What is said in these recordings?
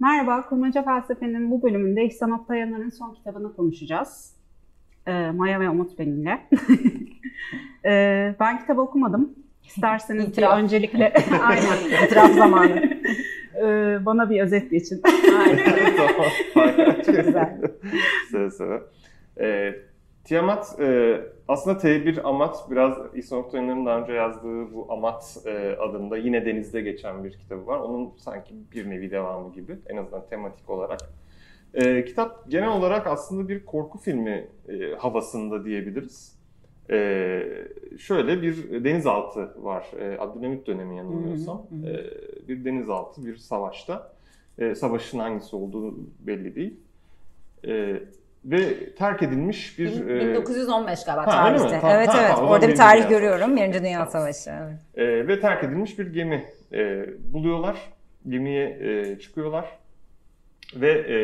Merhaba, Kurmaca Felsefe'nin bu bölümünde İhsan Oktayanar'ın son kitabını konuşacağız. Ee, Maya ve Umut benimle. ee, ben kitabı okumadım. İsterseniz bir öncelikle... Aynen, itiraf zamanı. Ee, bana bir özet geçin. Aynen. Çok güzel. Seve seve. Ee, Tiamat e, aslında T1 Amat biraz İhsan Oktayan'ın daha önce yazdığı bu Amat e, adında yine denizde geçen bir kitabı var. Onun sanki bir nevi devamı gibi en azından tematik olarak. E, kitap genel olarak aslında bir korku filmi e, havasında diyebiliriz. E, şöyle bir denizaltı var. E, Abdülhamit dönemi yanılmıyorsam. E, bir denizaltı bir savaşta. E, savaşın hangisi olduğu belli değil. E, ve terk edilmiş bir... 1915 galiba ha, tarihte. Ta, evet ta, evet. Orada bir tarih Dünya görüyorum. Birinci Dünya Savaşı. Evet. E, ve terk edilmiş bir gemi e, buluyorlar. Gemiye e, çıkıyorlar. Ve e,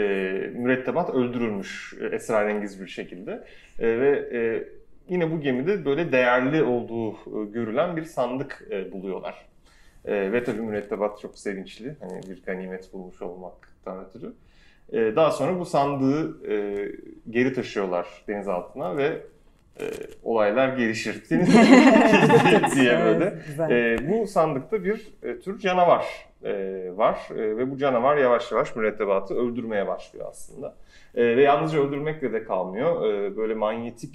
mürettebat öldürülmüş e, esrarengiz bir şekilde. E, ve e, yine bu gemide böyle değerli olduğu e, görülen bir sandık e, buluyorlar. E, ve tabii mürettebat çok sevinçli. Hani bir ganimet bulmuş olmaktan ötürü. E, daha sonra bu sandığı e, geri taşıyorlar deniz altına ve e, olaylar gelişir diye böyle. e, bu sandıkta bir e, tür canavar e, var e, ve bu canavar yavaş yavaş mürettebatı öldürmeye başlıyor aslında. E, ve yalnızca öldürmekle de kalmıyor. E, böyle manyetik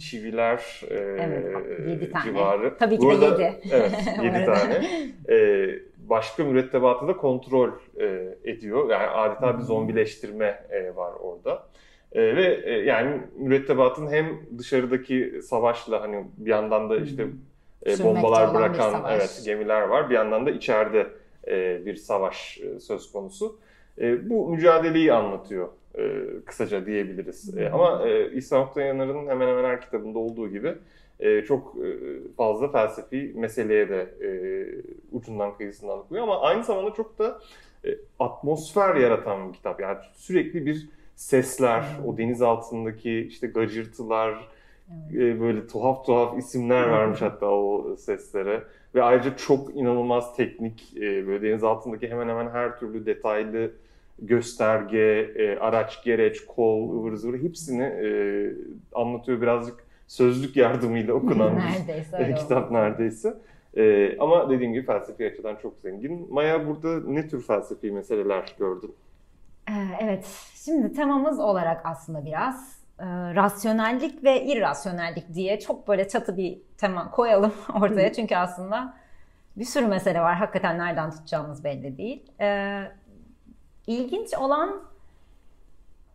çiviler e, evet, civarı. Tabii ki de yedi. Evet, yedi tane. E, başka mürettebatı da kontrol e, ediyor. Yani adeta bir zombileştirme e, var orada. E, ve e, yani mürettebatın hem dışarıdaki savaşla hani bir yandan da işte e, bombalar bırakan evet gemiler var. Bir yandan da içeride e, bir savaş e, söz konusu. E, bu mücadeleyi anlatıyor e, kısaca diyebiliriz. E, ama e, İhsan Oktayanar'ın hemen hemen her kitabında olduğu gibi e, çok e, fazla felsefi meseleye de e, ucundan kıyısından dokunuyor ama aynı zamanda çok da e, atmosfer yaratan bir kitap. Yani sürekli bir sesler, o deniz altındaki işte gacırtılar, evet. böyle tuhaf tuhaf isimler vermiş hatta o seslere. Ve ayrıca çok inanılmaz teknik, böyle deniz altındaki hemen hemen her türlü detaylı gösterge, araç, gereç, kol, ıvır zıvır hepsini anlatıyor birazcık sözlük yardımıyla okunan neredeyse bir kitap neredeyse. Ee, ama dediğim gibi felsefi açıdan çok zengin. Maya burada ne tür felsefi meseleler gördün? Ee, evet, şimdi temamız olarak aslında biraz e, rasyonellik ve irrasyonellik diye çok böyle çatı bir tema koyalım ortaya. Çünkü aslında bir sürü mesele var. Hakikaten nereden tutacağımız belli değil. Ee, ilginç olan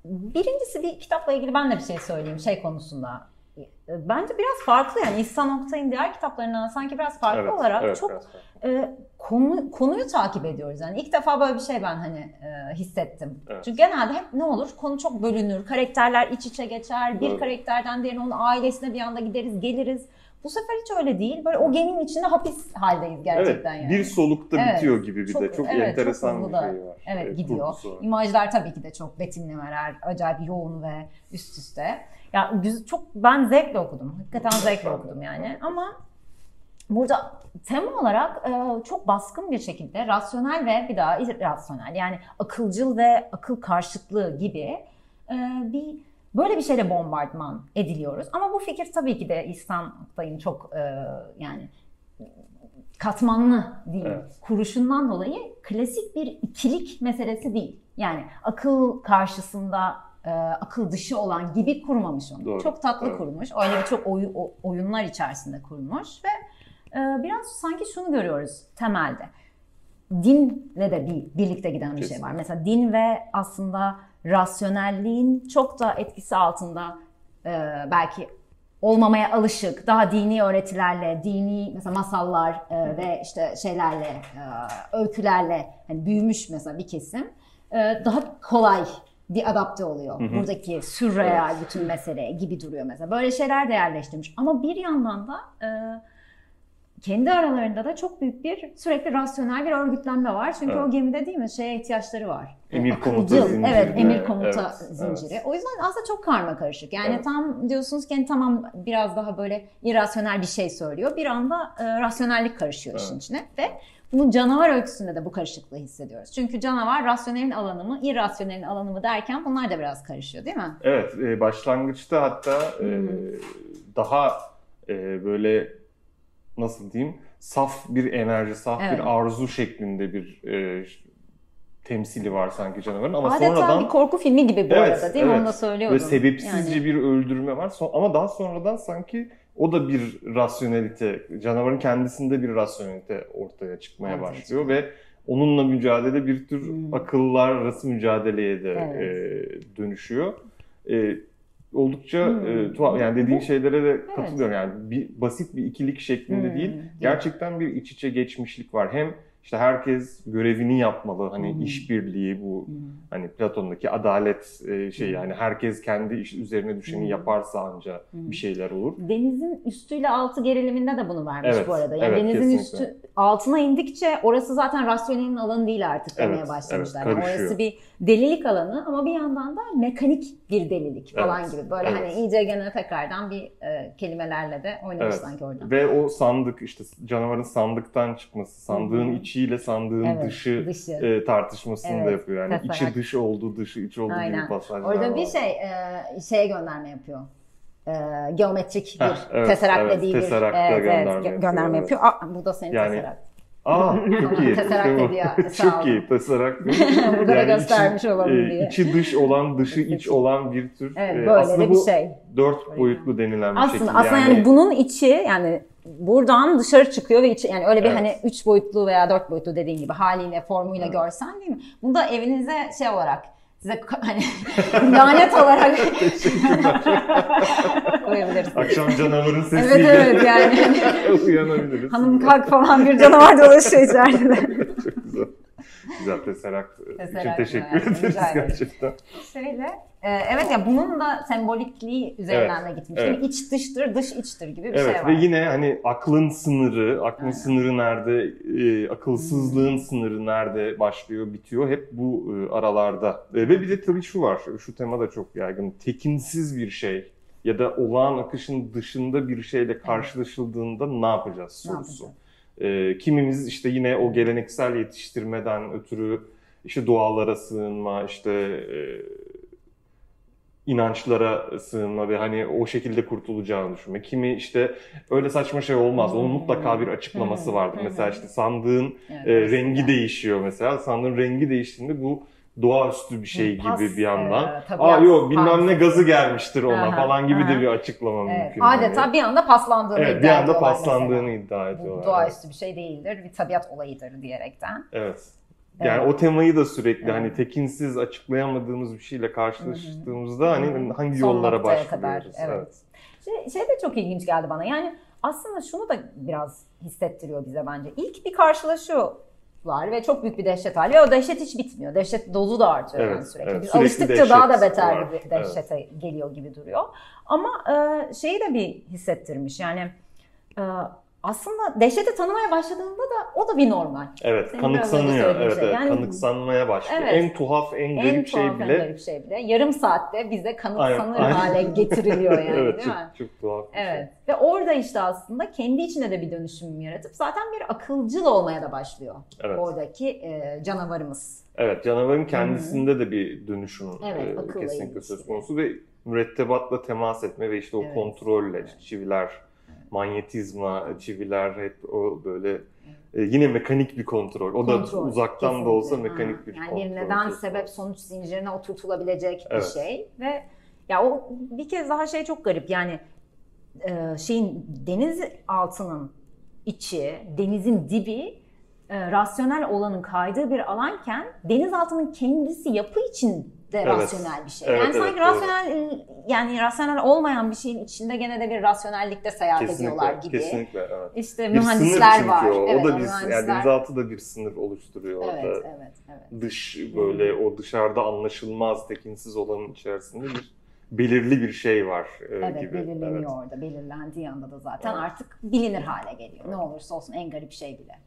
birincisi bir kitapla ilgili ben de bir şey söyleyeyim şey konusunda. E, bence biraz farklı yani İhsan Oktay'ın diğer kitaplarından sanki biraz farklı evet, olarak evet, çok e, konu, konuyu takip ediyoruz. Yani ilk defa böyle bir şey ben hani e, hissettim. Evet. Çünkü genelde hep ne olur konu çok bölünür, karakterler iç içe geçer, bir Doğru. karakterden diğerine onun ailesine bir anda gideriz geliriz. Bu sefer hiç öyle değil. Böyle o geminin içinde hapis haldeyiz gerçekten evet, yani. Bir solukta evet, bitiyor gibi bir çok, de. Çok evet, enteresan çok bir şey var. Evet, evet gidiyor. İmajlar tabii ki de çok betimlemeler, acayip yoğun ve üst üste. Ya çok ben zevkle okudum. Hakikaten zevkle okudum yani. Ama burada tema olarak e, çok baskın bir şekilde rasyonel ve bir daha irrasyonel yani akılcıl ve akıl karşıtlığı gibi e, bir böyle bir şeyle bombardıman ediliyoruz. Ama bu fikir tabii ki de İslam Oktay'ın çok e, yani katmanlı değil. Evet. Kuruşundan dolayı klasik bir ikilik meselesi değil. Yani akıl karşısında e, akıl dışı olan gibi kurmamış onu. Doğru. Çok tatlı evet. kurmuş. Öyle çok oy, oyunlar içerisinde kurmuş ve e, biraz sanki şunu görüyoruz temelde. Dinle de bir birlikte giden bir Kesinlikle. şey var. Mesela din ve aslında rasyonelliğin çok da etkisi altında e, belki olmamaya alışık, daha dini öğretilerle, dini mesela masallar e, ve işte şeylerle, e, öykülerle hani büyümüş mesela bir kesim e, daha kolay bir adapte oluyor. Hı hı. Buradaki sürreal evet. bütün mesele gibi duruyor mesela. Böyle şeyler de yerleştirmiş. Ama bir yandan da e, kendi aralarında da çok büyük bir sürekli rasyonel bir örgütlenme var. Çünkü Evet. o gemide değil mi şeye ihtiyaçları var. Emir komuta Akılcıl, zinciri. Evet, emir komuta Evet, zinciri. evet. O yüzden aslında çok karma karışık. Yani Evet. tam diyorsunuz ki hani tamam biraz daha böyle irrasyonel bir şey söylüyor. Bir anda e, rasyonellik karışıyor işin Evet. içine ve bunun canavar öyküsünde de bu karışıklığı hissediyoruz. Çünkü canavar rasyonelin alanı mı, irrasyonelin alanı mı derken bunlar da biraz karışıyor değil mi? Evet, e, başlangıçta hatta e, daha e, böyle nasıl diyeyim saf bir enerji, saf Evet. bir arzu şeklinde bir e, temsili var sanki canavarın ama Adeta sonradan bir korku filmi gibi bu Evet, arada değil mi? evet. Onu da söylüyordum. ve sebepsizce Yani- bir öldürme var. Ama daha sonradan sanki o da bir rasyonelite, canavarın kendisinde bir rasyonelite ortaya çıkmaya Ortaya başlıyor ve onunla mücadele bir tür Hmm. akıllar arası mücadeleye de Evet. e, dönüşüyor. E, oldukça Hmm. e, tuhaf yani dediğin şeylere de katılıyorum. Yani bir basit bir ikilik şeklinde Hmm. değil. Gerçekten bir iç içe geçmişlik var. Hem işte herkes görevini yapmalı. Hani Hmm. işbirliği bu Hmm. hani Platon'daki adalet e, şey yani herkes kendi iş üzerine düşeni Hmm. yaparsa anca Hmm. bir şeyler olur. Denizin üstüyle altı geriliminde de bunu vermiş Evet, bu arada. Yani evet, denizin kesinlikle. üstü altına indikçe orası zaten rasyonelin alanı değil artık demeye Evet, başlamışlar. evet, Yani orası bir delilik alanı ama bir yandan da mekanik bir delilik falan Evet, gibi. Böyle evet. hani iyice gene tekrardan bir e, kelimelerle de oynamış Evet. sanki orada. Ve o sandık işte canavarın sandıktan çıkması, sandığın Hı hı. İçiyle sandığın Evet, dışı, dışı. e, tartışmasını da Evet, yapıyor. Yani teferruat. içi dış olduğu, dışı iç olduğu Aynen. gibi pasajlar Orada var. bir şey e, şeye gönderme yapıyor. E, geometrik bir Heh, evet, tesserak evet, dediği bir evet, evet, gönderme gö- yapıyor, evet. Aa, bu da senin Yani- tesserak. Aa çok iyi. Tesseract hediye, sağ çok iyi. Tesseract. Burada da Yani göstermiş içi, olalım e, diye. içi dış olan, dışı iç olan bir tür. Evet e, böyle aslında de bir bu şey. dört boyutlu denilen bir Aslında şekil. aslında yani, bunun içi yani buradan dışarı çıkıyor ve içi yani öyle bir Evet. hani üç boyutlu veya dört boyutlu dediğin gibi haliyle formuyla görsen değil mi? Bunu da evinize şey olarak size hani lanet olarak koyabilirsiniz. Akşam canavarın Evet sesiyle evet yani hani uyanabiliriz. hanım kalk falan bir canavar dolaşıyor içeride. Güzel. Güzel Tesseract için teşekkür yani, ederiz gerçekten. Şeyle e, evet ya bunun da sembolikliği üzerinden de gitmiş. evet. İç dıştır, dış içtir gibi bir Evet şey var. ve yine hani aklın sınırı, aklın Aynen. sınırı nerede, e, akılsızlığın Hmm. sınırı nerede başlıyor, bitiyor hep bu e, aralarda. E, ve bir de tabii şu var, şu tema da çok yaygın. Tekinsiz bir şey ya da olağan akışın dışında bir şeyle karşılaşıldığında ne yapacağız Ne sorusu. yapacağız? E, kimimiz işte yine o geleneksel yetiştirmeden ötürü işte doğalara sığınma, işte e, inançlara sığınma ve hani o şekilde kurtulacağını düşünme. Kimi işte öyle saçma şey olmaz. Onun mutlaka bir açıklaması vardır. Mesela işte sandığın Evet, e, rengi değişiyor mesela. Sandığın rengi değiştiğinde bu doğaüstü bir şey Pas, gibi bir yandan. e, Aa yok bilmem ne gazı gelmiştir ona Aha, falan gibi aha. de bir açıklama Evet, mümkün. adeta hani. bir anda paslandığını Evet iddia bir anda paslandığını mesela. iddia Bu ediyorlar. Evet. doğaüstü bir şey değildir, bir tabiat olayıdır diyerekten. Evet. Yani Evet. o temayı da sürekli Evet. hani tekinsiz açıklayamadığımız bir şeyle karşılaştığımızda hani hangi Son yollara başvuruyoruz. kadar, evet. Şey, şey de çok ilginç geldi bana. Yani aslında şunu da biraz hissettiriyor bize bence. İlk bir karşılaşıyorlar ve çok büyük bir dehşet hali ve o dehşet hiç bitmiyor. Dehşet dozu da artıyor Evet, yani sürekli. evet. Biz Sürekli alıştıkça daha da beter var. bir dehşete geliyor gibi duruyor. Ama e, şeyi de bir hissettirmiş. Yani e, aslında dehşeti tanımaya başladığında da o da bir normal. Evet, Senin kanıksanıyor. Evet, şey. evet, Yani- kanıksanmaya başlıyor. Evet. En tuhaf, en garip en şey tuhaf, en bile. garip şey bile yarım saatte bize kanıksanır Aynen, aynen. hale getiriliyor yani evet, değil çok, mi? çok tuhaf. şey. Evet. Ve orada işte aslında kendi içinde de bir dönüşüm yaratıp zaten bir akılcıl olmaya da başlıyor. Evet. Oradaki e, canavarımız. Evet, canavarın kendisinde de bir dönüşüm Evet, e, kesinlikle söz konusu ve mürettebatla temas etme ve işte o Evet. kontrolle, işte çiviler, manyetizma, çiviler hep o böyle e, yine mekanik bir kontrol. O da Kontrol, uzaktan da kesinlikle. olsa Ha, mekanik bir yani kontrol. bir neden sebep sonuç zincirine oturtulabilecek Evet. bir şey ve ya o bir kez daha şey çok garip yani e, şeyin deniz altının içi, denizin dibi e, rasyonel olanın kaydığı bir alanken denizaltının kendisi yapı için de Evet. rasyonel bir şey. Evet, yani evet, sanki doğru. rasyonel yani rasyonel olmayan bir şeyin içinde gene de bir rasyonellikte seyahat ediyorlar Kesinlikle, gibi. kesinlikle. Evet. İşte Bir mühendisler var. o. Evet, o da bir, yani denizaltı da bir sınır oluşturuyor Evet, orada. evet, evet. Dış böyle o dışarıda anlaşılmaz tekinsiz olanın içerisinde bir belirli bir şey var e, Evet gibi. belirleniyor Evet. orada. Belirlendiği anda da zaten Evet. artık bilinir hale geliyor. Ne olursa olsun en garip şey bile.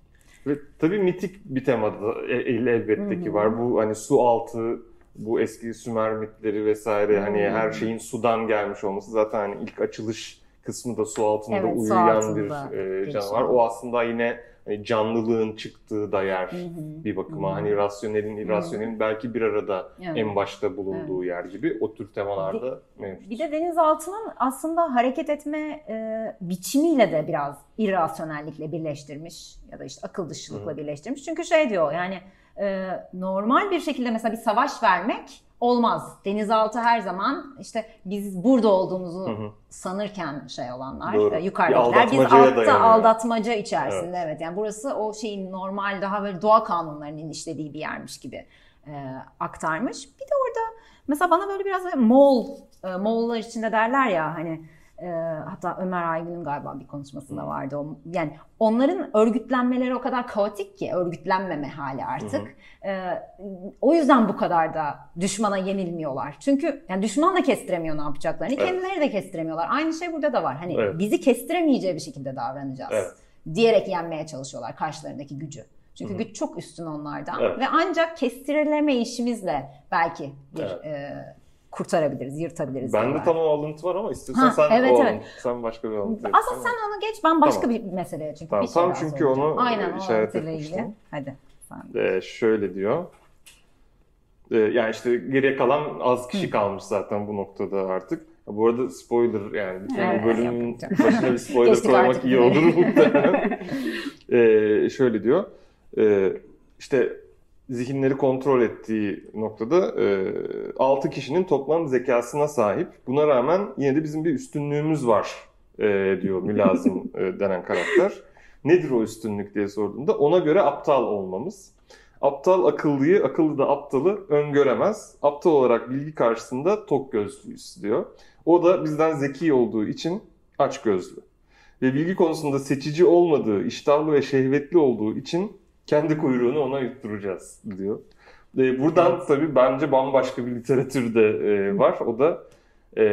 Ve tabii mitik bir tema da e- el- elbette ki var. Bu hani su altı, bu eski Sümer mitleri vesaire hani Hı. her şeyin sudan gelmiş olması zaten hani ilk açılış kısmı da su altında Evet, su uyuyan altında bir e, bir canavar. O aslında yine hani canlılığın çıktığı da yer Hı hı. bir bakıma. Hı. Hani rasyonelin, irrasyonelin belki bir arada Evet. en başta bulunduğu yer gibi o tür temalarda mevcut. Bir de denizaltının aslında hareket etme e, biçimiyle de biraz irrasyonellikle birleştirmiş ya da işte akıl dışılıkla Hı. birleştirmiş. Çünkü şey diyor yani e, normal bir şekilde mesela bir savaş vermek olmaz. Denizaltı her zaman işte biz burada olduğumuzu Hı hı. sanırken şey olanlar, Doğru. e, yukarıdakiler biz altta dayanıyor. aldatmaca içerisinde evet. Yani burası o şeyin normal daha böyle doğa kanunlarının işlediği bir yermiş gibi e, aktarmış. Bir de orada mesela bana böyle biraz Moğol, e, Moğollar içinde derler ya hani e, hatta Ömer Aygün'ün galiba bir konuşmasında vardı. O, yani onların örgütlenmeleri o kadar kaotik ki örgütlenmeme hali artık. E, o yüzden bu kadar da düşmana yenilmiyorlar. Çünkü yani düşman da kestiremiyor ne yapacaklarını. Evet. Kendileri de kestiremiyorlar. Aynı şey burada da var. Hani Evet. bizi kestiremeyeceği bir şekilde davranacağız. Evet. Diyerek yenmeye çalışıyorlar karşılarındaki gücü. Çünkü Hı hı. güç çok üstün onlardan. Evet. Ve ancak kestirileme işimizle belki bir Evet. e, kurtarabiliriz, yırtabiliriz. Bende diyorlar. tam o alıntı var ama istiyorsan Ha, sen evet, o evet. alıntı, sen başka bir alıntı. Aslında Tamam. sen onu geç, ben başka Tamam. bir meseleye çünkü Tamam, bir şey tam çünkü onu, Aynen, işaret etmiştim. Hadi. Sen. Ee, şöyle diyor. Ee, yani işte geriye kalan az kişi kalmış zaten bu noktada artık. Bu arada spoiler yani bütün Evet, bu bölümün başına bir spoiler koymak iyi olur muhtemelen. Ee, şöyle diyor. Ee, işte zihinleri kontrol ettiği noktada e, 6 kişinin toplam zekasına sahip. Buna rağmen yine de bizim bir üstünlüğümüz var e, diyor mülazım e, denen karakter. Nedir o üstünlük diye sorduğunda ona göre aptal olmamız. Aptal akıllıyı, akıllı da aptalı öngöremez. Aptal olarak bilgi karşısında tok gözlüyüz diyor. O da bizden zeki olduğu için aç gözlü. Ve bilgi konusunda seçici olmadığı, iştahlı ve şehvetli olduğu için kendi kuyruğunu ona yutturacağız diyor. E, buradan tabii bence bambaşka bir literatür de e, var. O da e,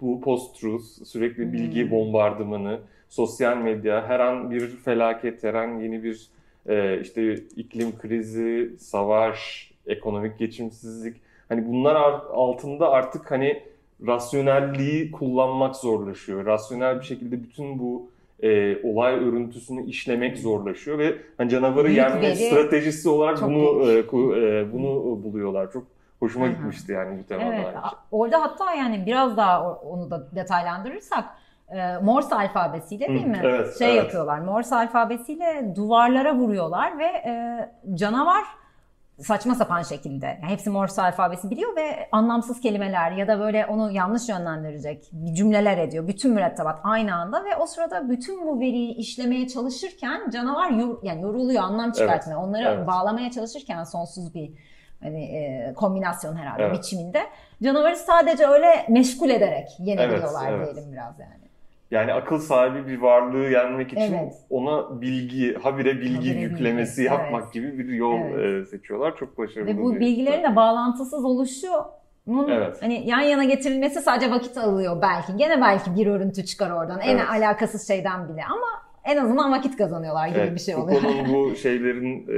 bu post-truth, sürekli bilgi Hmm. bombardımanı, sosyal medya, her an bir felaket, her an yeni bir e, işte iklim krizi, savaş, ekonomik geçimsizlik. Hani bunlar ar- altında artık hani rasyonelliği kullanmak zorlaşıyor. Rasyonel bir şekilde bütün bu e, olay örüntüsünü işlemek zorlaşıyor ve hani canavarı Büyük yenme veri stratejisi olarak çok bunu e, ku- e, bunu buluyorlar. Çok hoşuma Hı hı. gitmişti yani bu temada. Evet, orada hatta yani biraz daha onu da detaylandırırsak e, Morse alfabesiyle değil Hı, mi? evet, şey evet. yapıyorlar. Morse alfabesiyle duvarlara vuruyorlar ve e, canavar saçma sapan şekilde. Yani hepsi Morse alfabesi biliyor ve anlamsız kelimeler ya da böyle onu yanlış yönlendirecek cümleler ediyor. Bütün mürettebat aynı anda ve o sırada bütün bu veriyi işlemeye çalışırken canavar yor- yani yoruluyor anlam çıkartmaya. Onları evet. bağlamaya çalışırken sonsuz bir hani e, kombinasyon herhalde Evet. biçiminde. Canavarı sadece öyle meşgul ederek yenebiliyorlar Evet, evet. diyelim biraz yani. Yani akıl sahibi bir varlığı yenmek için Evet. ona bilgi, habire bilgi Habire yüklemesi bilgi, yapmak evet. gibi bir yol Evet. e, seçiyorlar. Çok başarılı. Ve bu bilgilerin de bağlantısız oluşu bunun Evet. hani yan yana getirilmesi sadece vakit alıyor belki. Gene belki bir örüntü çıkar oradan. En Evet. alakasız şeyden bile ama en azından vakit kazanıyorlar gibi Evet, bir şey oluyor. Foucault'un bu şeylerin Hmm.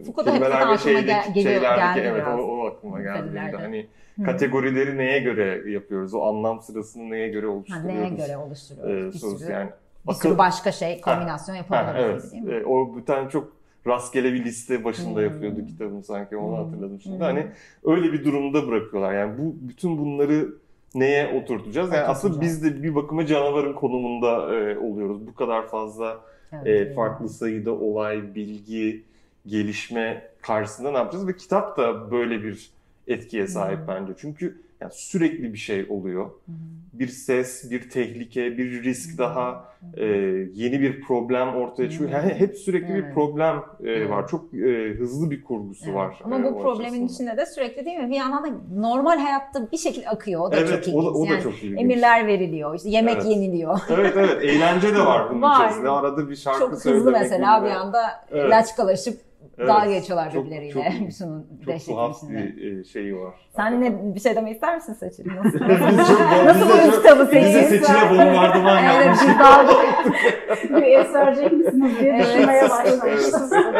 e, Foucault'da kelimeler ve gel- geliyor- şeylerdeki evet biraz. o, o aklıma geldi. Hani Hı. kategorileri neye göre yapıyoruz? O anlam sırasını neye göre Ha, oluşturuyoruz? neye göre oluşturuyoruz? E, bir sorusu sürü, yani. bir akıl- sürü başka şey kombinasyon Ha, yapabiliriz evet. değil mi? E, o bir tane çok rastgele bir liste başında Hmm. yapıyordu kitabın sanki onu Hmm. hatırladım şimdi. Hmm. Hani öyle bir durumda bırakıyorlar. Yani bu bütün bunları neye oturtacağız? Yani aslında biz de bir bakıma canavarın konumunda e, oluyoruz. Bu kadar fazla Evet, e, evet. farklı sayıda olay, bilgi, gelişme karşısında ne yapacağız? Ve kitap da böyle bir etkiye sahip Hmm. bence. Çünkü yani sürekli bir şey oluyor. Hı hı. Bir ses, bir tehlike, bir risk Hmm. daha, e, yeni bir problem ortaya çıkıyor. Yani hep sürekli bir Evet. problem e, Evet. var. Çok e, hızlı bir kurgusu Evet. var. Ama e, bu o problemin açısından. içinde de sürekli değil mi? Bir yandan da normal hayatta bir şekilde akıyor. O da Evet, çok o ilginç. da, o da Yani çok ilginç. Emirler veriliyor, işte yemek Evet. yeniliyor. Evet evet, eğlence de var bunun Var. içerisinde. Arada bir şarkı Çok hızlı söylemek mesela gibi. bir anda Evet. laçkalaşıp Evet. Dalga geçiyorlar Çok- birbirleriyle. çok- Şunun Çok tuhaf bir e, şeyi var. Sen ne bir şey demek ister misin Seçil? Nasıl? Biz Nasıl bize çok- kitabı Bize seçilse? seçile bombardıman Evet, yapmış. bir dalga. bir es verecek misiniz diye Evet. düşünmeye başlamıştım.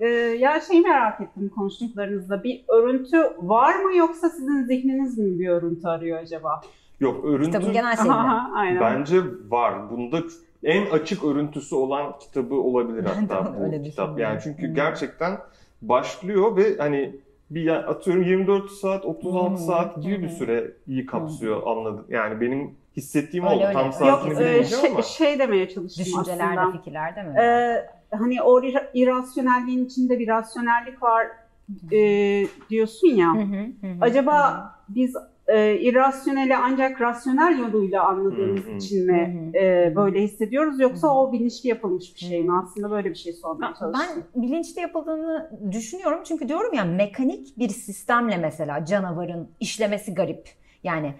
Ee, ya şey merak ettim konuştuklarınızda. Bir örüntü var mı yoksa sizin zihniniz mi bir örüntü arıyor acaba? Yok örüntü Kitabın genel şeyi. Aha, aynen. bence var. Bunda en açık örüntüsü olan kitabı olabilir hatta bu öyle kitap. Yani çünkü Hmm. gerçekten başlıyor ve hani bir atıyorum 24 saat 36 Hmm. saat gibi bir Hmm. süreyi kapsıyor anladım. Yani benim hissettiğim Öyle, oldu. öyle. Tam saatini Yok, e, bilmiyorum şey, ama. şey demeye çalıştım Düşüncelerde, aslında. fikirlerde mi? Ee, hani o ir- irrasyonelliğin içinde bir rasyonellik var e, diyorsun ya. Hı hı, hı hı. Acaba biz e, irrasyoneli ancak rasyonel yoluyla anladığımız Hı hı. için mi e, böyle hissediyoruz yoksa Hı hı. o bilinçli yapılmış bir şey mi? Aslında böyle bir şey sormaya çalıştım. Ben bilinçli yapıldığını düşünüyorum çünkü diyorum ya mekanik bir sistemle mesela canavarın işlemesi garip. Yani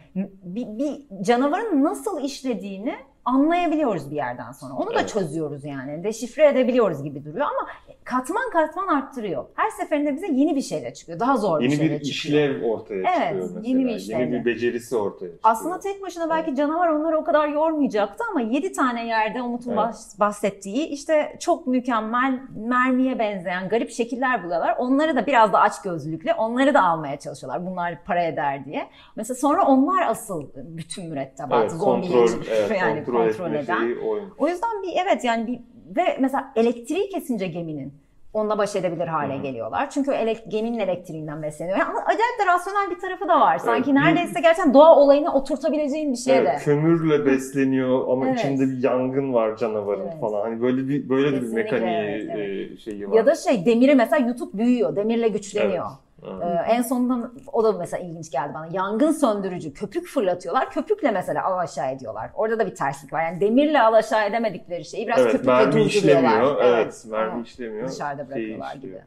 bir, bir canavarın nasıl işlediğini anlayabiliyoruz bir yerden sonra. Onu da Evet. çözüyoruz yani. Deşifre edebiliyoruz gibi duruyor ama katman katman arttırıyor. Her seferinde bize yeni bir şeyle çıkıyor. Daha zor bir Yeni şeyle bir çıkıyor. işlev ortaya Evet, çıkıyor mesela. yeni bir. Yeni bir becerisi ortaya çıkıyor. Aslında tek başına belki canavar onları o kadar yormayacaktı ama 7 tane yerde Umut'un Evet. bahs- bahsettiği işte çok mükemmel mermiye benzeyen garip şekiller buluyorlar. Onları da biraz da aç gözlülükle onları da almaya çalışıyorlar. Bunlar para eder diye. Mesela sonra onlar asıl bütün mürettebat, evet, kontrol, evet, yani kontrol, kontrol, eden. O yüzden bir evet yani bir ve mesela elektriği kesince geminin onunla baş edebilir hale hı. geliyorlar. Çünkü elek, geminin elektriğinden besleniyor. Yani acayip de rasyonel bir tarafı da var. Sanki Evet, neredeyse gerçekten doğa olayını oturtabileceğin bir şey Evet, de. kömürle besleniyor ama Evet. içinde bir yangın var canavarın Evet. falan. Hani böyle bir böyle de bir Kesinlikle, mekaniği evet, e, şeyi var. Ya da şey demiri mesela yutup büyüyor. Demirle güçleniyor. Evet. Ee, en sonunda o da mesela ilginç geldi bana. Yangın söndürücü köpük fırlatıyorlar. Köpükle mesela al aşağı ediyorlar. Orada da bir terslik var. Yani demirle al aşağı edemedikleri şeyi biraz evet, köpükle mermi işlemiyor. Evet, mermi Ama işlemiyor. Dışarıda bırakıyorlar işliyor. gibi.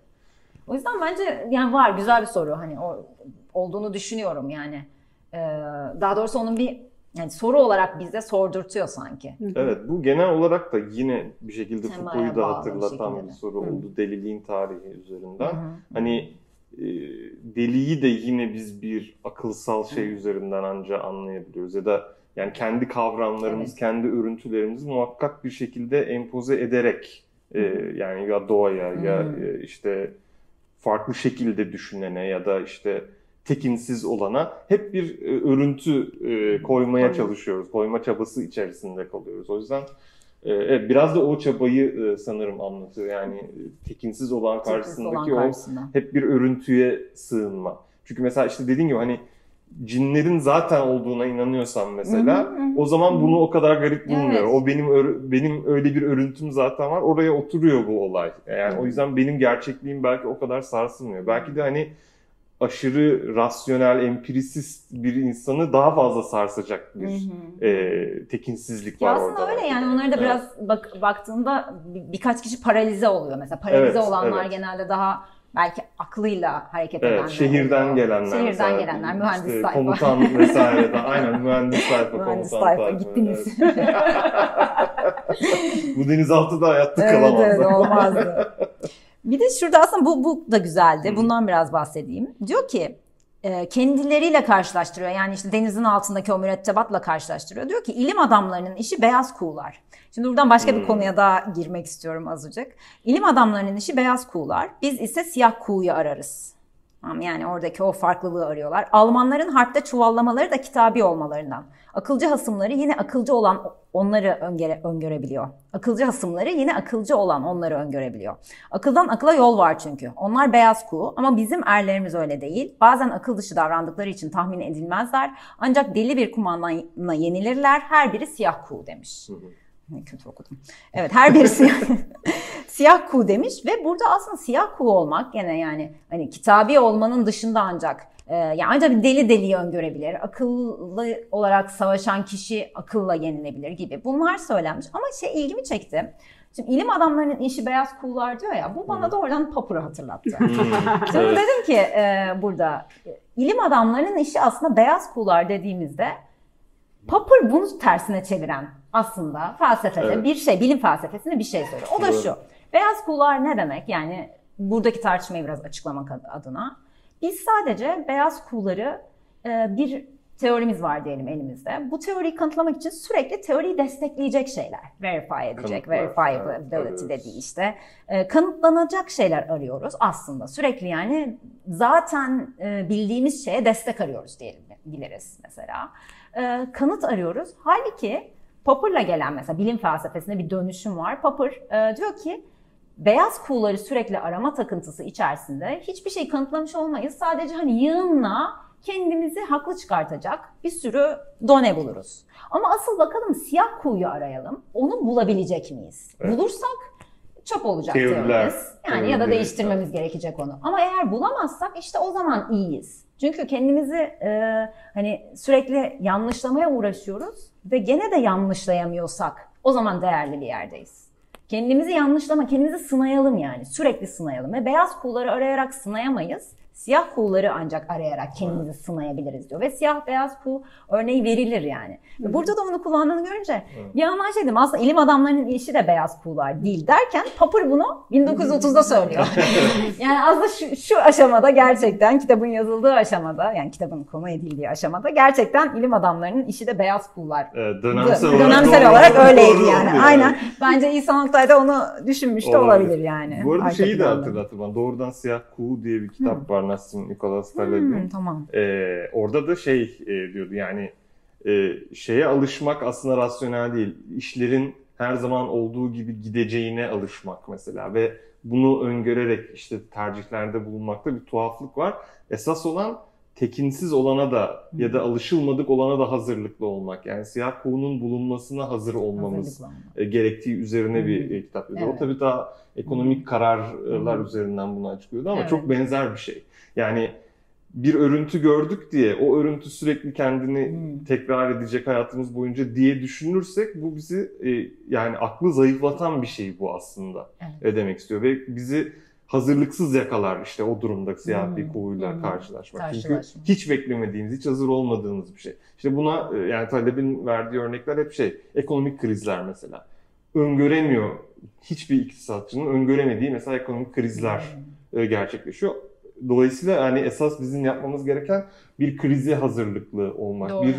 O yüzden bence yani var güzel bir soru. Hani o olduğunu düşünüyorum yani. Ee, daha doğrusu onun bir yani soru olarak bize sordurtuyor sanki. Evet bu genel olarak da yine bir şekilde Temaya Foucault'u da bir hatırlatan bir de. soru Hı. oldu deliliğin tarihi üzerinden. Hı. Hani deliği de yine biz bir akılsal şey üzerinden anca anlayabiliyoruz ya da yani kendi kavramlarımız, Evet. kendi örüntülerimizi muhakkak bir şekilde empoze ederek e, yani ya doğaya ya Hı. e, işte farklı şekilde düşünene ya da işte tekinsiz olana hep bir e, örüntü e, koymaya Koyma. çalışıyoruz. Koyma çabası içerisinde kalıyoruz. O yüzden evet, biraz da o çabayı e, sanırım anlatıyor. Yani e, tekinsiz olan Sürpriz olan karşısındaki o karşısında. hep bir örüntüye sığınma. Çünkü mesela işte dediğin gibi hani cinlerin zaten olduğuna inanıyorsan mesela Hı hı hı. o zaman bunu o kadar garip bulmuyor. Evet. O benim benim öyle bir örüntüm zaten var. Oraya oturuyor bu olay. Yani o yüzden benim gerçekliğim belki o kadar sarsılmıyor. Belki de hani aşırı rasyonel, empirisist bir insanı daha fazla sarsacak bir Hı hı. e, tekinsizlik Ya var aslında orada. öyle belki de. yani onları da Evet. biraz bak, baktığında bir- birkaç kişi paralize oluyor. Mesela paralize Evet, olanlar evet. genelde daha belki aklıyla hareket Evet, edenler şehirden oluyor. gelenler Şehirden mesela, gelenler, mühendis işte sayfa. Komutan vesaire de aynen mühendis sayfa, Mühendis komutan sayfa, sayfa. gittiniz. evet. Bu denizaltı da hayatta Evet kalamazdı. evet olmazdı. Bir de şurada aslında bu, bu da güzeldi. Hı. Bundan biraz bahsedeyim. Diyor ki e, kendileriyle karşılaştırıyor. Yani işte denizin altındaki o mürettebatla karşılaştırıyor. Diyor ki ilim adamlarının işi beyaz kuğular. Şimdi buradan başka bir Hmm. konuya daha girmek istiyorum azıcık. İlim adamlarının işi beyaz kuğular. Biz ise siyah kuğuyu ararız. Tamam, Yani oradaki o farklılığı arıyorlar. Almanların harpte çuvallamaları da kitabi olmalarından. Akılcı hasımları yine akılcı olan onları öngöre, öngörebiliyor. Akılcı hasımları yine akılcı olan onları öngörebiliyor. Akıldan akıla yol var çünkü. Onlar beyaz kuğu ama bizim erlerimiz öyle değil. Bazen akıl dışı davrandıkları için tahmin edilmezler. Ancak deli bir kumandana yenilirler. Her biri siyah kuğu demiş. Hı hı. Kötü okudum. Evet her biri siyah, kuğu demiş ve burada aslında siyah kuğu olmak gene yani hani kitabi olmanın dışında ancak e, yani ancak bir deli deliyi öngörebilir. Akıllı olarak savaşan kişi akılla yenilebilir gibi. Bunlar söylenmiş ama şey ilgimi çekti. Şimdi ilim adamlarının işi beyaz kuğular diyor ya bu bana Hı. doğrudan Papur'u hatırlattı. Şimdi dedim ki e, burada ilim adamlarının işi aslında beyaz kuğular dediğimizde Popper bunu tersine çeviren aslında felsefede Evet. bir şey, bilim felsefesinde bir şey söylüyor. O da şu. Beyaz kuğular ne demek? Yani buradaki tartışmayı biraz açıklamak ad- adına. Biz sadece beyaz kuğuları e, bir teorimiz var diyelim elimizde. Bu teoriyi kanıtlamak için sürekli teoriyi destekleyecek şeyler. Verify edecek, evet, verifiability arıyoruz. dediği işte. E, kanıtlanacak şeyler arıyoruz aslında. Sürekli yani zaten e, bildiğimiz şeye destek arıyoruz diyelim biliriz mesela. E, kanıt arıyoruz. Halbuki Popper'la gelen mesela bilim felsefesinde bir dönüşüm var. Popper e, diyor ki beyaz kuğuları sürekli arama takıntısı içerisinde hiçbir şey kanıtlamış olmayız. Sadece hani yığınla kendimizi haklı çıkartacak bir sürü done buluruz. Ama asıl bakalım siyah kuğuyu arayalım. Onu bulabilecek miyiz? Evet. Bulursak çöp olacak Teoriler, teorimiz. Yani ya da değiştirmemiz gerekecek onu. Ama eğer bulamazsak işte o zaman iyiyiz. Çünkü kendimizi e, hani sürekli yanlışlamaya uğraşıyoruz ve gene de yanlışlayamıyorsak o zaman değerli bir yerdeyiz. Kendimizi yanlışlama, kendimizi sınayalım yani. Sürekli sınayalım. Ve beyaz kuğuları arayarak sınayamayız. Siyah kuğuları ancak arayarak kendimizi sınayabiliriz diyor. Ve siyah beyaz kuğu örneği verilir yani. Ve Burada da onu kullandığını görünce bir yandan şey dedim aslında ilim adamlarının işi de beyaz kuğular değil derken Popper bunu 1930'da söylüyor. yani aslında şu, şu aşamada gerçekten kitabın yazıldığı aşamada yani kitabın konu edildiği aşamada gerçekten ilim adamlarının işi de beyaz kuğular Evet, dönemsel olarak, Dönemsel doğru- olarak öyleydi doğru yani. oldu Aynen. Bence İhsan Oktay da onu düşünmüş de Olabilir. yani. Bu arada şeyi de hatırlattı bana. Doğrudan Siyah Kuğu diye bir kitap var Nassim Nicholas Taleb'in. Hmm, tamam. Ee, orada da şey e, diyordu yani e, şeye alışmak aslında rasyonel değil. İşlerin her zaman olduğu gibi gideceğine alışmak mesela ve bunu öngörerek işte tercihlerde bulunmakta bir tuhaflık var. Esas olan tekinsiz olana da ya da alışılmadık olana da hazırlıklı olmak. Yani siyah kuğunun bulunmasına hazır olmamız Hazırlıklı e, gerektiği üzerine bir Hı. e, kitap yazıyor. Evet. O tabii daha ekonomik kararlar Hı. üzerinden bunu açıklıyordu ama Evet. çok benzer bir şey. Yani bir örüntü gördük diye o örüntü sürekli kendini Hı. tekrar edecek hayatımız boyunca diye düşünürsek bu bizi e, yani aklı zayıflatan bir şey bu aslında. Evet. E, demek istiyor ve bizi hazırlıksız yakalar işte o durumda siyah Hı. bir kuğuyla Hı. karşılaşmak. Çünkü Karşılaşma. hiç beklemediğimiz, hiç hazır olmadığımız bir şey. İşte buna e, yani Taleb'in verdiği örnekler hep şey, ekonomik krizler mesela. Öngöremiyor, hiçbir iktisatçının öngöremediği mesela ekonomik krizler e, gerçekleşiyor. Dolayısıyla yani esas bizim yapmamız gereken bir krize hazırlıklı olmak. Doğru. Bir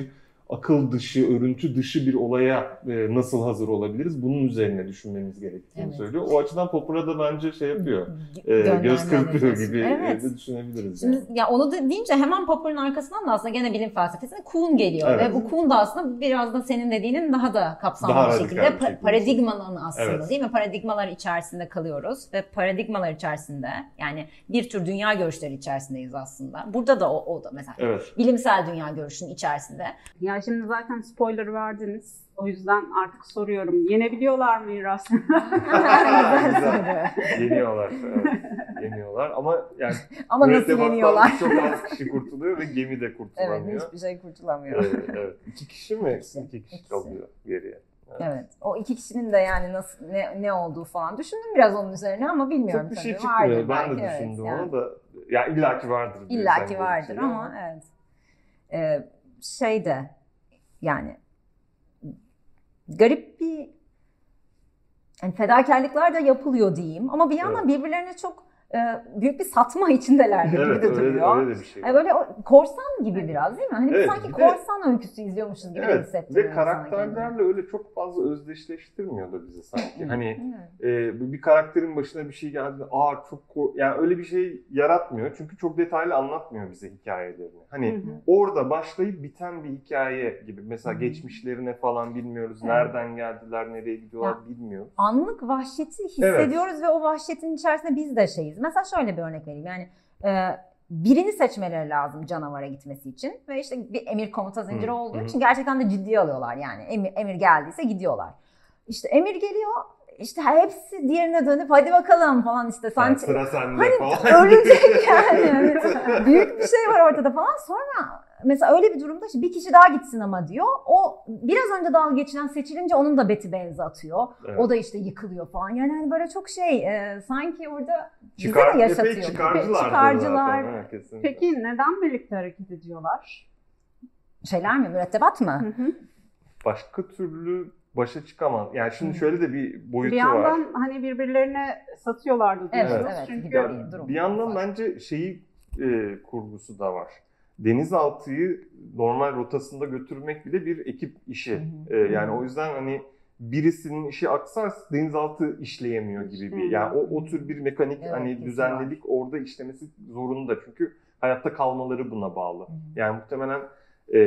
akıl dışı, örüntü dışı bir olaya e, nasıl hazır olabiliriz? Bunun üzerine düşünmemiz gerektiğini Evet. söylüyor. O açıdan Popper'a da bence şey yapıyor. E, göz kırpıyor gibi Evet. de düşünebiliriz. Şimdi yani. ya onu da deyince hemen Popper'ın arkasından da aslında gene bilim felsefesinde Kuhn geliyor Evet. ve bu Kuhn da aslında biraz da senin dediğinin daha da kapsamlı Daha bir şekilde bir pa- paradigmanın aslında Evet. değil mi? Paradigmalar içerisinde kalıyoruz ve paradigmalar içerisinde yani bir tür dünya görüşleri içerisindeyiz aslında. Burada da o, o da mesela Evet. bilimsel dünya görüşünün içerisinde. Ya şimdi zaten spoiler verdiniz. O yüzden artık soruyorum. Yenebiliyorlar mı? Güzel. Yeniyorlar. Evet. Yeniyorlar ama yani Ama nasıl yeniyorlar? Çok az kişi kurtuluyor ve gemi de kurtulamıyor. Evet, hiçbir şey kurtulamıyor. Evet, evet. İki kişi mi? İkisi. İki kişi İkisi. kalıyor geriye. Evet. O iki kişinin de yani nasıl ne, ne olduğu falan düşündüm biraz onun üzerine ama bilmiyorum Çok bir tabii. şey çıkmıyor. Vardır Ben de belki, evet, düşündüm yani. onu da. Ya illaki vardır. diyor İlla sen ki de bir vardır şey ama evet. Ee, şey de yani garip bir yani fedakarlıklar da yapılıyor diyeyim. Ama bir yandan birbirlerine çok büyük bir satma içindeler gibi Evet de öyle, duruyor. öyle de bir şey. Yani böyle o, korsan gibi biraz değil mi? Hani Evet, sanki de- korsan öyküsü izliyormuşuz gibi Evet hissettiriyor ve karakterlerle öyle çok fazla özdeşleştirmiyor da bizi sanki. Hani Evet. e, bir karakterin başına bir şey geldi. Aa çok kor-" yani öyle bir şey yaratmıyor. Çünkü çok detaylı anlatmıyor bize hikayelerini. Hani orada başlayıp biten bir hikaye gibi. Mesela geçmişlerine falan bilmiyoruz. Evet. Nereden geldiler, nereye gidiyorlar bilmiyoruz. anlık vahşeti hissediyoruz ve o vahşetin içerisinde biz de şeyiz. Mesela şöyle bir örnek vereyim. Yani e, birini seçmeleri lazım canavara gitmesi için ve işte bir emir komuta zinciri olduğu için gerçekten de ciddiye alıyorlar yani. Emir, emir geldiyse gidiyorlar. İşte emir geliyor işte hepsi diğerine dönüp hadi bakalım falan işte sen Yani sıra sende Hani falan. ölecek yani. Hani büyük bir şey var ortada falan. Sonra mesela öyle bir durumda işte bir kişi daha gitsin ama diyor. O biraz önce dalga geçilen seçilince onun da beti benzi atıyor. Evet. O da işte yıkılıyor falan. Yani hani böyle çok şey e, sanki orada bize Çıkar, de yaşatıyor. epey çıkarcılar. Çıkarcılar. Zaten. Peki neden birlikte hareket ediyorlar? Şeyler mi? Mürettebat mı? Hı hı. Başka türlü başa çıkamaz. Yani şimdi şöyle de bir boyutu Bir var. yandan hani birbirlerine satıyorlardı Evet, diyorsunuz. evet. Çünkü bir durum Bir yandan var. bence şeyi e, kurgusu da var. Denizaltıyı normal rotasında götürmek bile bir ekip işi. Hı E, yani o yüzden hani birisinin işi aksarsa denizaltı işleyemiyor gibi bir. Yani o, o tür bir mekanik Evet, hani kesin düzenlilik orada işlemesi zorunda. Çünkü hayatta kalmaları buna bağlı. Yani muhtemelen e,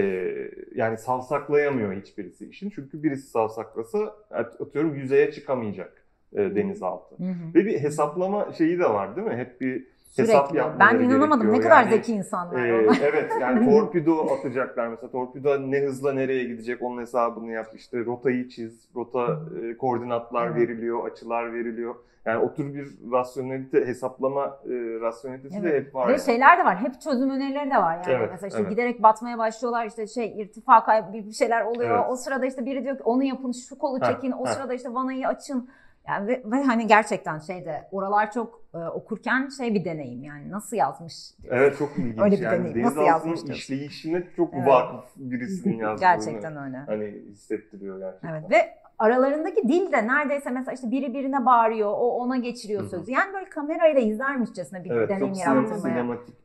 yani savsaklayamıyor hiçbirisi işin. Çünkü birisi savsaklasa at- atıyorum yüzeye çıkamayacak e, denizaltı. Hı hı. Ve bir hesaplama şeyi de var değil mi? Hep bir hesap yapmaları Ben inanamadım ne kadar Yani, zeki insanlar e, evet yani torpido atacaklar mesela. Torpido ne hızla nereye gidecek onun hesabını yap. İşte rotayı çiz. Rota e, koordinatlar veriliyor, açılar veriliyor. Yani o tür bir rasyonelite, hesaplama e, rasyonelitesi de Evet. hep var. Ve yani. şeyler de var. Hep çözüm önerileri de var. Yani Evet, mesela işte evet. giderek batmaya başlıyorlar. işte şey irtifa kaybı bir şeyler oluyor. Evet. O sırada işte biri diyor ki onu yapın, şu kolu çekin. O heh. sırada işte vanayı açın. Yani ve, ve hani gerçekten şeyde oralar çok e, okurken şey bir deneyim yani nasıl yazmış Evet çok ilginç. Öyle bir yani deneyim. Nasıl denizaltının yazmış işleyişine çok Evet. vakıf birisinin yazdığını gerçekten öyle. hani hissettiriyor gerçekten. Evet ve aralarındaki dil de neredeyse mesela işte biri birine bağırıyor, o ona geçiriyor sözü. Yani böyle kamerayla izlermişçesine bir Evet, deneyim bir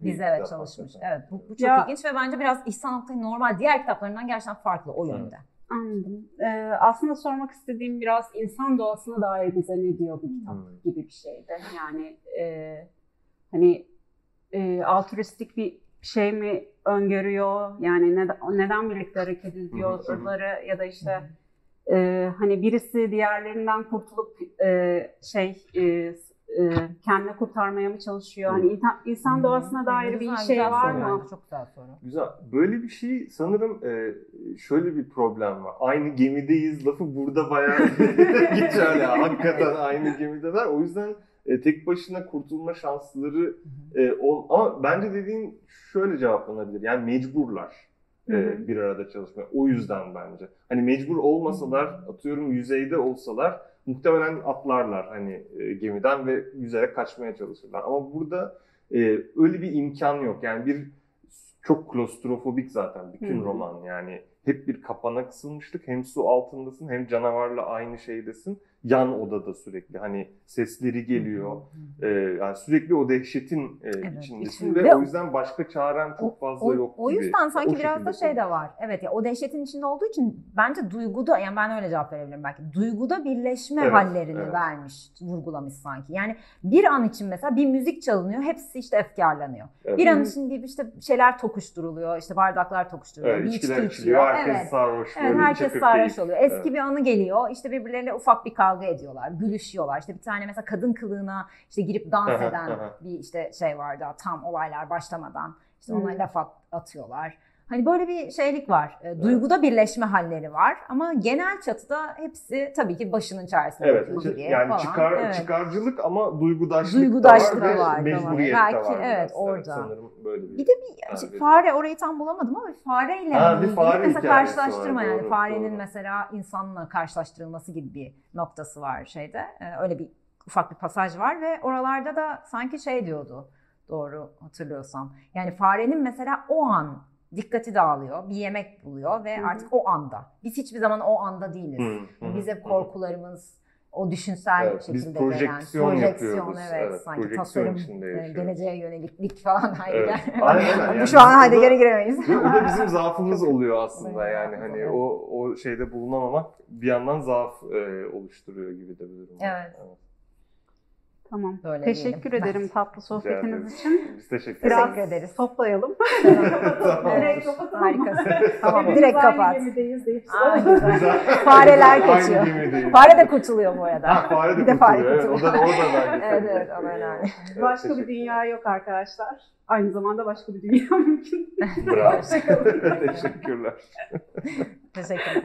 biz evet çalışmış. Evet bu, bu çok Ya- ilginç ve bence biraz İhsan Oktay'ın normal diğer kitaplarından gerçekten farklı o yönde. Anladım. Ee, aslında sormak istediğim biraz insan doğasına dair bize ne diyor bu kitap Hmm. gibi bir şeydi. Yani e, hani e, altruistik bir şey mi öngörüyor? Yani neden, neden birlikte hareket ediyorları ya da işte e, hani birisi diğerlerinden kurtulup e, şey e, e, kendini kurtarmaya mı çalışıyor? Hani insan, insan doğasına dair bir şey var mı? Çok güzel soru. Güzel. Böyle bir şey sanırım e, şöyle bir problem var. Aynı gemideyiz lafı burada bayağı geçer ya. Hakikaten aynı gemideler. O yüzden e, tek başına kurtulma şansları e, ol, ama bence dediğin şöyle cevaplanabilir. Yani mecburlar e, bir arada çalışmaya. O yüzden bence. Hani mecbur olmasalar atıyorum yüzeyde olsalar muhtemelen atlarlar hani e, gemiden ve yüzerek kaçmaya çalışırlar. Ama burada e, öyle bir imkan yok. Yani bir çok klostrofobik zaten bütün Hı hı. roman yani. Hep bir kapana kısılmışlık. Hem su altındasın hem canavarla aynı şeydesin. Yan odada sürekli hani sesleri geliyor. Ee, yani sürekli o dehşetin e, Evet, içindesin içinde. ve, o yüzden başka çaren çok fazla O, yok o gibi. yüzden sanki O biraz da şey de var. Evet ya o dehşetin içinde olduğu için bence duyguda yani ben öyle cevap verebilirim belki. Duyguda birleşme Evet, hallerini evet. vermiş, vurgulamış sanki. Yani bir an için mesela bir müzik çalınıyor, hepsi işte efkarlanıyor. Evet. Bir an Hı. için bir işte şeyler tokuşturuluyor, işte bardaklar tokuşturuluyor, Evet, bir içki içiliyor, herkes Evet. sarhoş. Evet herkes sarhoş oluyor. Eski Evet. bir anı geliyor. İşte birbirleriyle ufak bir kavga ediyorlar. Gülüşüyorlar. İşte bir tane mesela kadın kılığına işte girip dans eden bir işte şey vardı tam olaylar başlamadan. İşte ona laf at- atıyorlar. Hani böyle bir şeylik var. E, Duyguda birleşme halleri var ama genel çatıda hepsi tabii ki başının çaresine Evet, yani falan. çıkar, Evet. çıkarcılık ama duygudaşlık, Duygudaşlık da var, var, tamam. mecburiyet Belki, de var. evet, biraz. orada. sanırım böyle bir. Bir de bir fare orayı tam bulamadım ama fareyle Ha, bir fare mesela karşılaştırma var, yani doğru, farenin doğru. mesela insanla karşılaştırılması gibi bir noktası var şeyde. Ee, öyle bir ufak bir pasaj var ve oralarda da sanki şey diyordu doğru hatırlıyorsam. Yani farenin mesela o an dikkati dağılıyor, bir yemek buluyor ve Hı hı. artık o anda. Biz hiçbir zaman o anda değiliz. Hı, hı, Biz hep korkularımız, o düşünsel Evet, biz şekilde projeksiyon gelen yapıyoruz. evet, Evet, sanki projeksiyon tasarım, içinde e, yaşıyoruz. geleceğe yöneliklik falan Evet. Heidegger. Aynen, aynen. Bu Yani şu an biz Heidegger'e giremeyiz. O da bizim zaafımız oluyor aslında Evet, yani hani evet. o o şeyde bulunamamak bir yandan zaaf e, oluşturuyor gibi de bir durum. var. Evet. Tamam. Böyle Teşekkür diyelim. ederim tatlı Rica ederiz. sohbetiniz için. Biz teşekkür Biraz ederiz. Teşekkür ederiz. toplayalım. Tamam. Direkt kapatalım. Harikasın. tamam direkt aynı kapat. gemideyiz deyip. Güzel. Fareler kaçıyor. Aynı. Fare de kurtuluyor bu arada. Ha, fare de Bir de fare kurtuluyor. Evet, o da, kurtuluyor. o da bence Evet, evet, o önemli. Başka bir dünya yok arkadaşlar. Aynı zamanda başka bir dünya mümkün. Bravo. Teşekkürler. Teşekkürler.